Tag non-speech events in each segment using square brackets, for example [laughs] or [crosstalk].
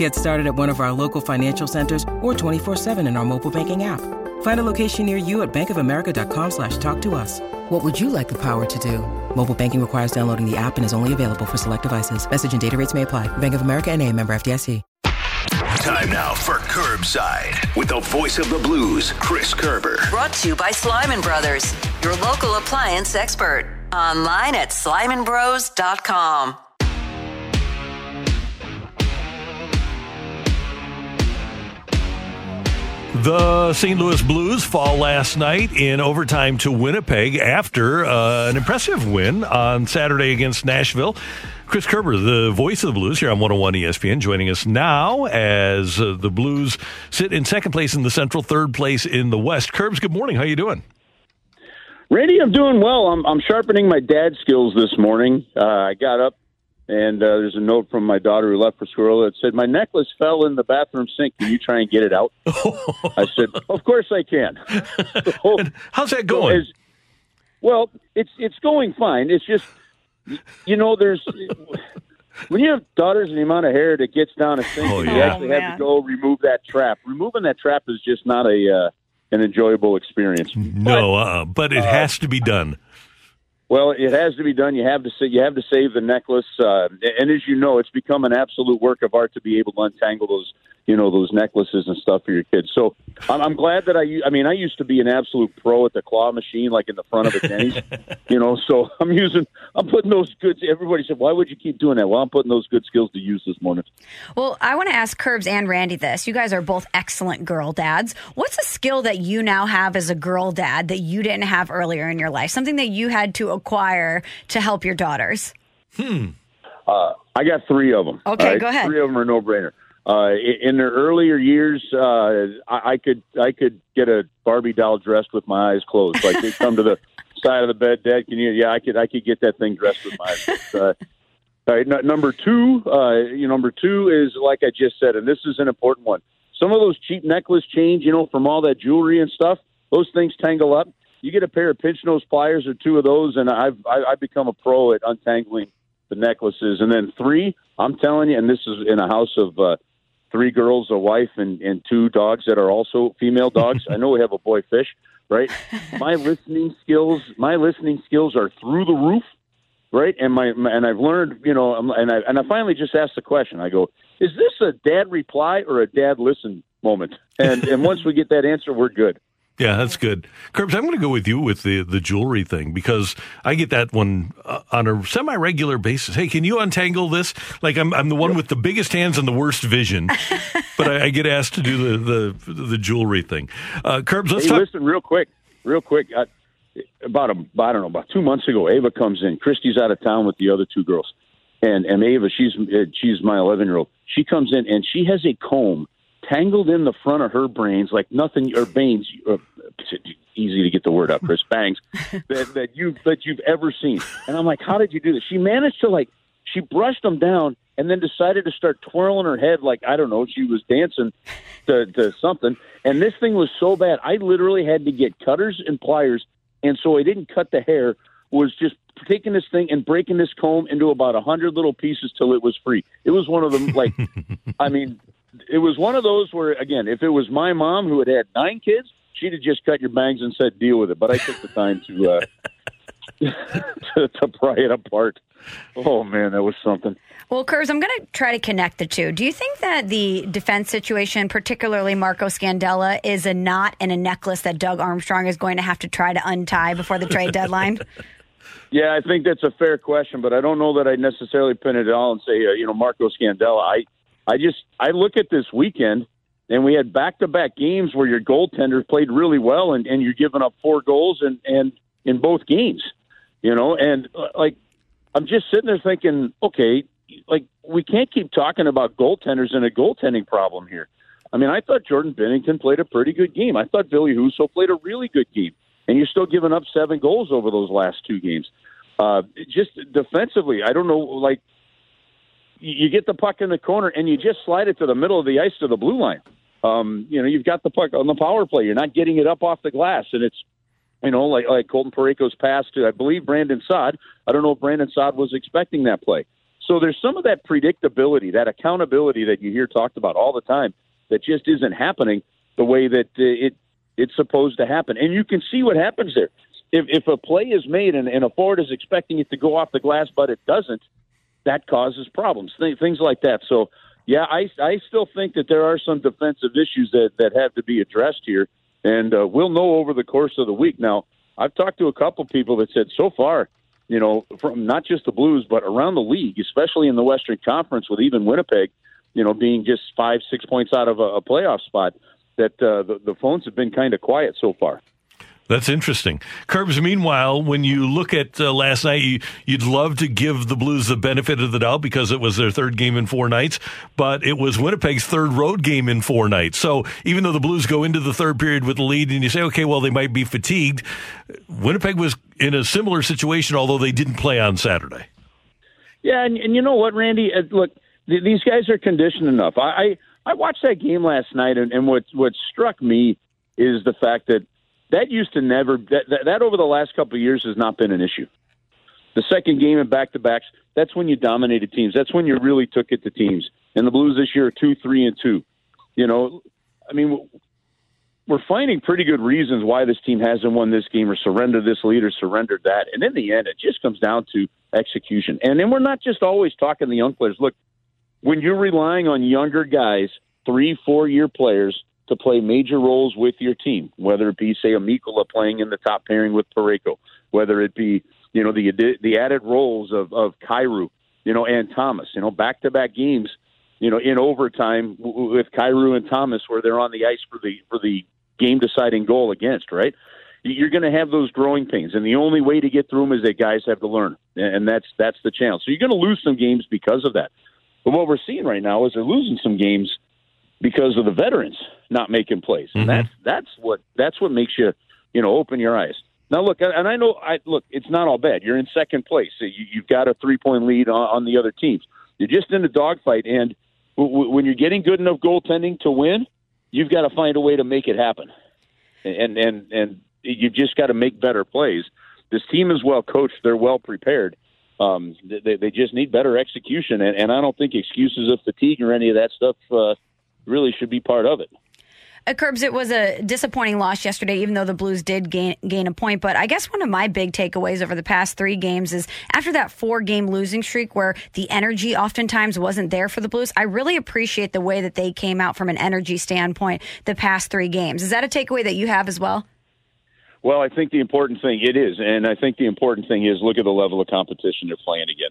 Get started at one of our local financial centers or 24-7 in our mobile banking app. Find a location near you at bankofamerica.com slash talk to us. What would you like the power to do? Mobile banking requires downloading the app and is only available for select devices. Message and data rates may apply. Bank of America and a member FDIC. Time now for Curbside with the voice of the blues, Chris Kerber. Brought to you by Slyman Brothers, your local appliance expert. Online at slymanbros.com. The St. Louis Blues fall last night in overtime to Winnipeg after uh, an impressive win on Saturday against Nashville. Chris Kerber, the voice of the Blues here on 101 ESPN, joining us now as uh, the Blues sit in second place in the Central, third place in the West. Kerbs, good morning. How you doing? Randy, I'm doing well. I'm, I'm sharpening my dad skills this morning. Uh, I got up and uh, there's a note from my daughter who left for school that said, "My necklace fell in the bathroom sink. Can you try and get it out?" [laughs] I said, "Of course I can." [laughs] So, How's that going? so as- well, it's it's going fine. It's just you know, there's when you have daughters and the amount of hair that gets down a sink, Oh, and you actually Oh, have to go remove that trap. Removing that trap is just not a uh, an enjoyable experience. no, uh, but it has to be done. Well, it has to be done. You have to sa- you have to save the necklace, uh, and as you know, it's become an absolute work of art to be able to untangle those you know those necklaces and stuff for your kids. So I'm, I'm glad that I. I mean I used to be an absolute pro at the claw machine, like in the front of a Denny's, [laughs] you know. So [laughs] I'm using I'm putting those good. Everybody said, why would you keep doing that? Well, I'm putting those good skills to use this morning. Well, I want to ask Curbs and Randy this. You guys are both excellent girl dads. What's a skill that you now have as a girl dad that you didn't have earlier in your life? Something that you had to acquire to help your daughters? Hmm. Uh, I got three of them. Okay, go ahead. Three of them are no brainer. Uh, in their earlier years, uh, I, I could I could get a Barbie doll dressed with my eyes closed. Like they come to the [laughs] side of the bed, Dad. Can you? Yeah, I could. I could get that thing dressed with my eyes. closed. Uh, all right, n- number two, uh, you know, number two is like I just said, and this is an important one. Some of those cheap necklace chains, you know, from all that jewelry and stuff, those things tangle up. You get a pair of pinch nose pliers or two of those, and I've I, I've become a pro at untangling the necklaces. And then three, I'm telling you, and this is in a house of uh, three girls, a wife, and, and two dogs that are also female dogs. I know we have a boy fish, right? [laughs] My listening skills, my listening skills are through the roof, right? And my, my and I've learned, you know, and I and I finally just asked the question. I go, is this a dad reply or a dad listen moment? And and once we get that answer, we're good. Yeah, that's good. Curbs, I'm going to go with you with the, the jewelry thing because I get that one uh, on a semi regular basis. Hey, can you untangle this? Like I'm I'm the one with the biggest hands and the worst vision, [laughs] but I, I get asked to do the the, the jewelry thing. Uh, Curbs, let's Hey, talk. listen, real quick, real quick. I, about a, I don't know, about two months ago, Ava comes in. Christy's out of town with the other two girls, and and Ava, she's uh, she's my 11 year old. She comes in and she has a comb tangled in the front of her brains like nothing or bangs. Uh, easy to get the word out, Chris. [laughs] Bangs that that you that you've ever seen. And I'm like, how did you do this? She managed to like she brushed them down and then decided to start twirling her head like I don't know she was dancing to, to something. And this thing was so bad, I literally had to get cutters and pliers, and so I didn't cut the hair. Was just taking this thing and breaking this comb into about a hundred little pieces till it was free. It was one of them like, [laughs] I mean, it was one of those where again, if it was my mom who had had nine kids, she'd have just cut your bangs and said deal with it. But I took the time to uh, [laughs] to, to pry it apart. Oh man, that was something. Well, Curbs, I'm going to try to connect the two. Do you think that the defense situation, particularly Marco Scandella, is a knot in a necklace that Doug Armstrong is going to have to try to untie before the trade deadline? [laughs] Yeah, I think that's a fair question, but I don't know that I necessarily pin it all and say, uh, you know, Marco Scandella. I, I just I look at this weekend, and we had back-to-back games where your goaltender played really well, and, and you're giving up four goals, and and in both games, you know, and uh, like I'm just sitting there thinking, okay, like we can't keep talking about goaltenders and a goaltending problem here. I mean, I thought Jordan Binnington played a pretty good game. I thought Ville Husso played a really good game, and you're still giving up seven goals over those last two games. Uh, just defensively, I don't know. Like you get the puck in the corner and you just slide it to the middle of the ice to the blue line. Um, you know, you've got the puck on the power play. You're not getting it up off the glass, and it's you know like like Colton Parayko's pass to I believe Brandon Saad. I don't know if Brandon Saad was expecting that play. So there's some of that predictability, that accountability that you hear talked about all the time that just isn't happening the way that uh, it it's supposed to happen. And you can see what happens there. If if a play is made and, and a forward is expecting it to go off the glass, but it doesn't, that causes problems. Th- things like that. So yeah, I I still think that there are some defensive issues that that have to be addressed here, and uh, we'll know over the course of the week. Now, I've talked to a couple people that said so far, you know, from not just the Blues but around the league, especially in the Western Conference, with even Winnipeg, you know, being just five six points out of a, a playoff spot, that uh, the the phones have been kind of quiet so far. That's interesting. Curbs, meanwhile, when you look at uh, last night, you, would love to give the Blues the benefit of the doubt because it was their third game in four nights, but it was Winnipeg's third road game in four nights. So even though the Blues go into the third period with the lead and you say, okay, well, they might be fatigued, Winnipeg was in a similar situation, although they didn't play on Saturday. Yeah, and, and you know what, Randy? Uh, look, th- these guys are conditioned enough. I, I, I watched that game last night, and, and what, what struck me is the fact that that used to never that, that, that over the last couple of years has not been an issue. The second game of back to backs, that's when you dominated teams. That's when you really took it to teams. And the Blues this year are two, three, and two. You know, I mean, we're finding pretty good reasons why this team hasn't won this game or surrendered this lead or surrendered that. And in the end, it just comes down to execution. And then we're not just always talking the young players. Look, when you're relying on younger guys, three, four year players to play major roles with your team, whether it be, say, a Mikkola playing in the top pairing with Parayko, whether it be, you know, the the added roles of, of Kyrou, you know, and Thomas, you know, back to back games, you know, in overtime with Kyrou and Thomas where they're on the ice for the for the game deciding goal against, right? You're going to have those growing pains, and the only way to get through them is that guys have to learn, and that's that's the challenge. So you're going to lose some games because of that. But what we're seeing right now is they're losing some games because of the veterans not making plays. And mm-hmm. that's that's what that's what makes you you know open your eyes. Now look, and I know I look, it's not all bad. You're in second place. So you, you've got a three point lead on, on the other teams. You're just in a dogfight, and w- w- when you're getting good enough goaltending to win, you've got to find a way to make it happen. And and and you've just got to make better plays. This team is well coached. They're well prepared. Um, they, they just need better execution, and, and I don't think excuses of fatigue or any of that stuff uh, really should be part of it. Uh, Curbs, it was a disappointing loss yesterday, even though the Blues did gain, gain a point. But I guess one of my big takeaways over the past three games is after that four game losing streak where the energy oftentimes wasn't there for the Blues, I really appreciate the way that they came out from an energy standpoint the past three games. Is that a takeaway that you have as well? Well, I think the important thing it is, and I think the important thing is look at the level of competition they're playing again,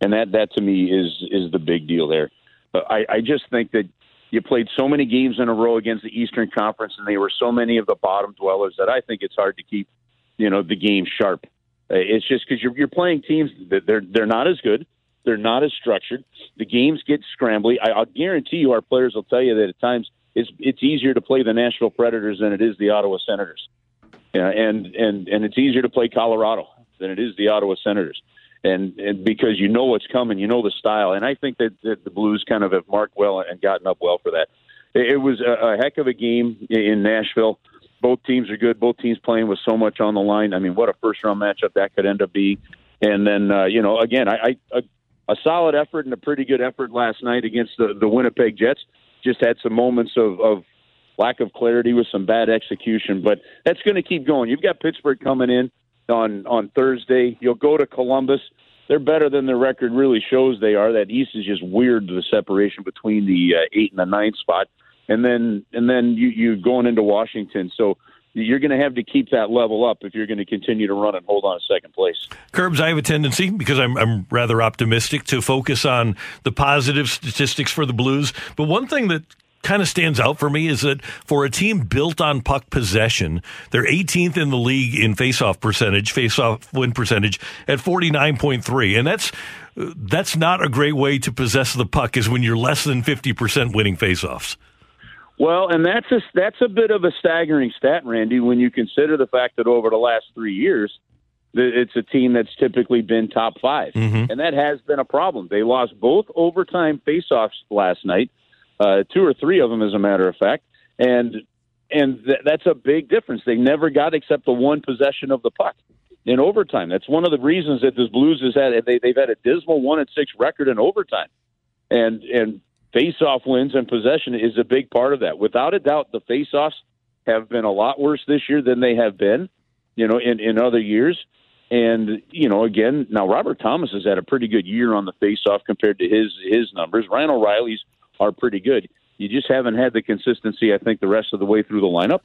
and that that to me is is the big deal there. But I, I just think that you played so many games in a row against the Eastern Conference, and they were so many of the bottom dwellers that I think it's hard to keep, you know, the game sharp. Uh, it's just because you're, you're playing teams that they're they're not as good, they're not as structured. The games get scrambly. I, I'll guarantee you, our players will tell you that at times it's it's easier to play the Nashville Predators than it is the Ottawa Senators, yeah, and and and it's easier to play Colorado than it is the Ottawa Senators and, and because you know what's coming, you know the style, and I think that, that the Blues kind of have marked well and gotten up well for that. It, it was a, a heck of a game in Nashville. Both teams are good. Both teams playing with so much on the line. I mean, what a first round matchup that could end up being. And then uh, you know, again, I, I a, a solid effort and a pretty good effort last night against the, the Winnipeg Jets. Just had some moments of, of lack of clarity with some bad execution, but that's going to keep going. You've got Pittsburgh coming in on on Thursday. You'll go to Columbus. They're better than their record really shows they are. That East is just weird the separation between the uh, eight and the ninth spot, and then and then you you going into Washington. So you're going to have to keep that level up if you're going to continue to run and hold on to second place. Curbs, I have a tendency because I'm, I'm rather optimistic to focus on the positive statistics for the Blues. But one thing that kind of stands out for me is that for a team built on puck possession, they're 18th in the league in faceoff percentage, faceoff win percentage at 49.3. And that's that's not a great way to possess the puck is when you're less than 50% winning faceoffs. Well, and that's a that's a bit of a staggering stat, Randy, when you consider the fact that over the last three years, it's a team that's typically been top 5 mm-hmm. and that has been a problem. They lost both overtime faceoffs last night, uh, two or three of them, as a matter of fact, and and th- that's a big difference. They never got except the one possession of the puck in overtime. That's one of the reasons that the Blues has had they, they've had a dismal one and six record in overtime, and and face-off wins and possession is a big part of that. Without a doubt, the face-offs have been a lot worse this year than they have been, you know, in in other years. And you know, again, now Robert Thomas has had a pretty good year on the face-off compared to his his numbers. Ryan O'Reilly's are pretty good. You just haven't had the consistency, I think, the rest of the way through the lineup,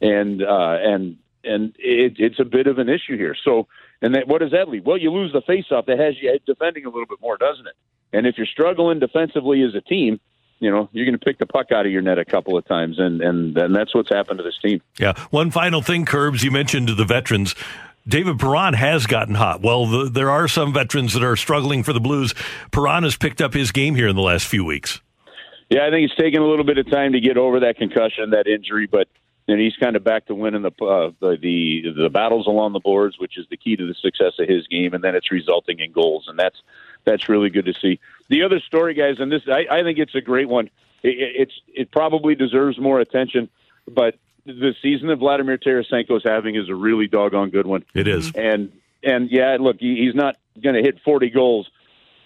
and uh, and and it, it's a bit of an issue here. So, and that, what does that leave? Well, you lose the face-off. That has you defending a little bit more, doesn't it? And if you're struggling defensively as a team, you know you're going to pick the puck out of your net a couple of times, and and and that's what's happened to this team. Yeah. One final thing, Curbs. You mentioned to the veterans. David Perron has gotten hot. Well, the, there are some veterans that are struggling for the Blues. Perron has picked up his game here in the last few weeks. Yeah, I think it's taken a little bit of time to get over that concussion, that injury, but and he's kind of back to winning the, uh, the the the battles along the boards, which is the key to the success of his game, and then it's resulting in goals, and that's that's really good to see. The other story, guys, and this I, I think it's a great one. It, it's it probably deserves more attention, but the season that Vladimir Tarasenko is having is a really doggone good one. It is, and and yeah, look, he, he's not going to hit forty goals,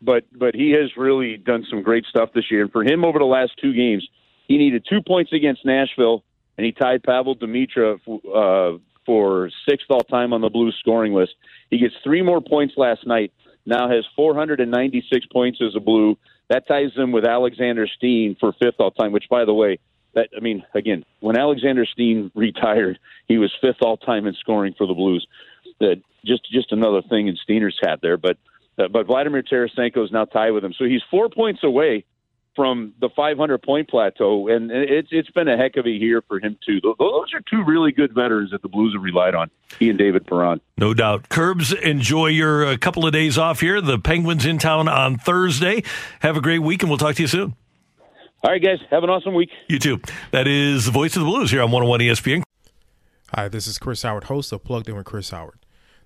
but but he has really done some great stuff this year. And for him, over the last two games, he needed two points against Nashville and he tied Pavel Demitra uh, for sixth all time on the Blues scoring list. He gets three more points last night. Now has 496 points as a Blue. That ties him with Alexander Steen for fifth all time. Which, by the way, that I mean, again, when Alexander Steen [laughs] retired, he was fifth all time in scoring for the Blues. That just just another thing in Steener's hat there. But but Vladimir Tarasenko is now tied with him, so he's four points away from the 500 point plateau, and it's it's been a heck of a year for him too. Those are two really good veterans that the Blues have relied on. He and David Perron, no doubt. Curbs, enjoy your uh, couple of days off here. The Penguins in town on Thursday. Have a great week, and we'll talk to you soon. All right, guys. Have an awesome week. You too. That is the voice of the Blues here on 101 ESPN. Hi, this is Chris Howard, host of Plugged In with Chris Howard.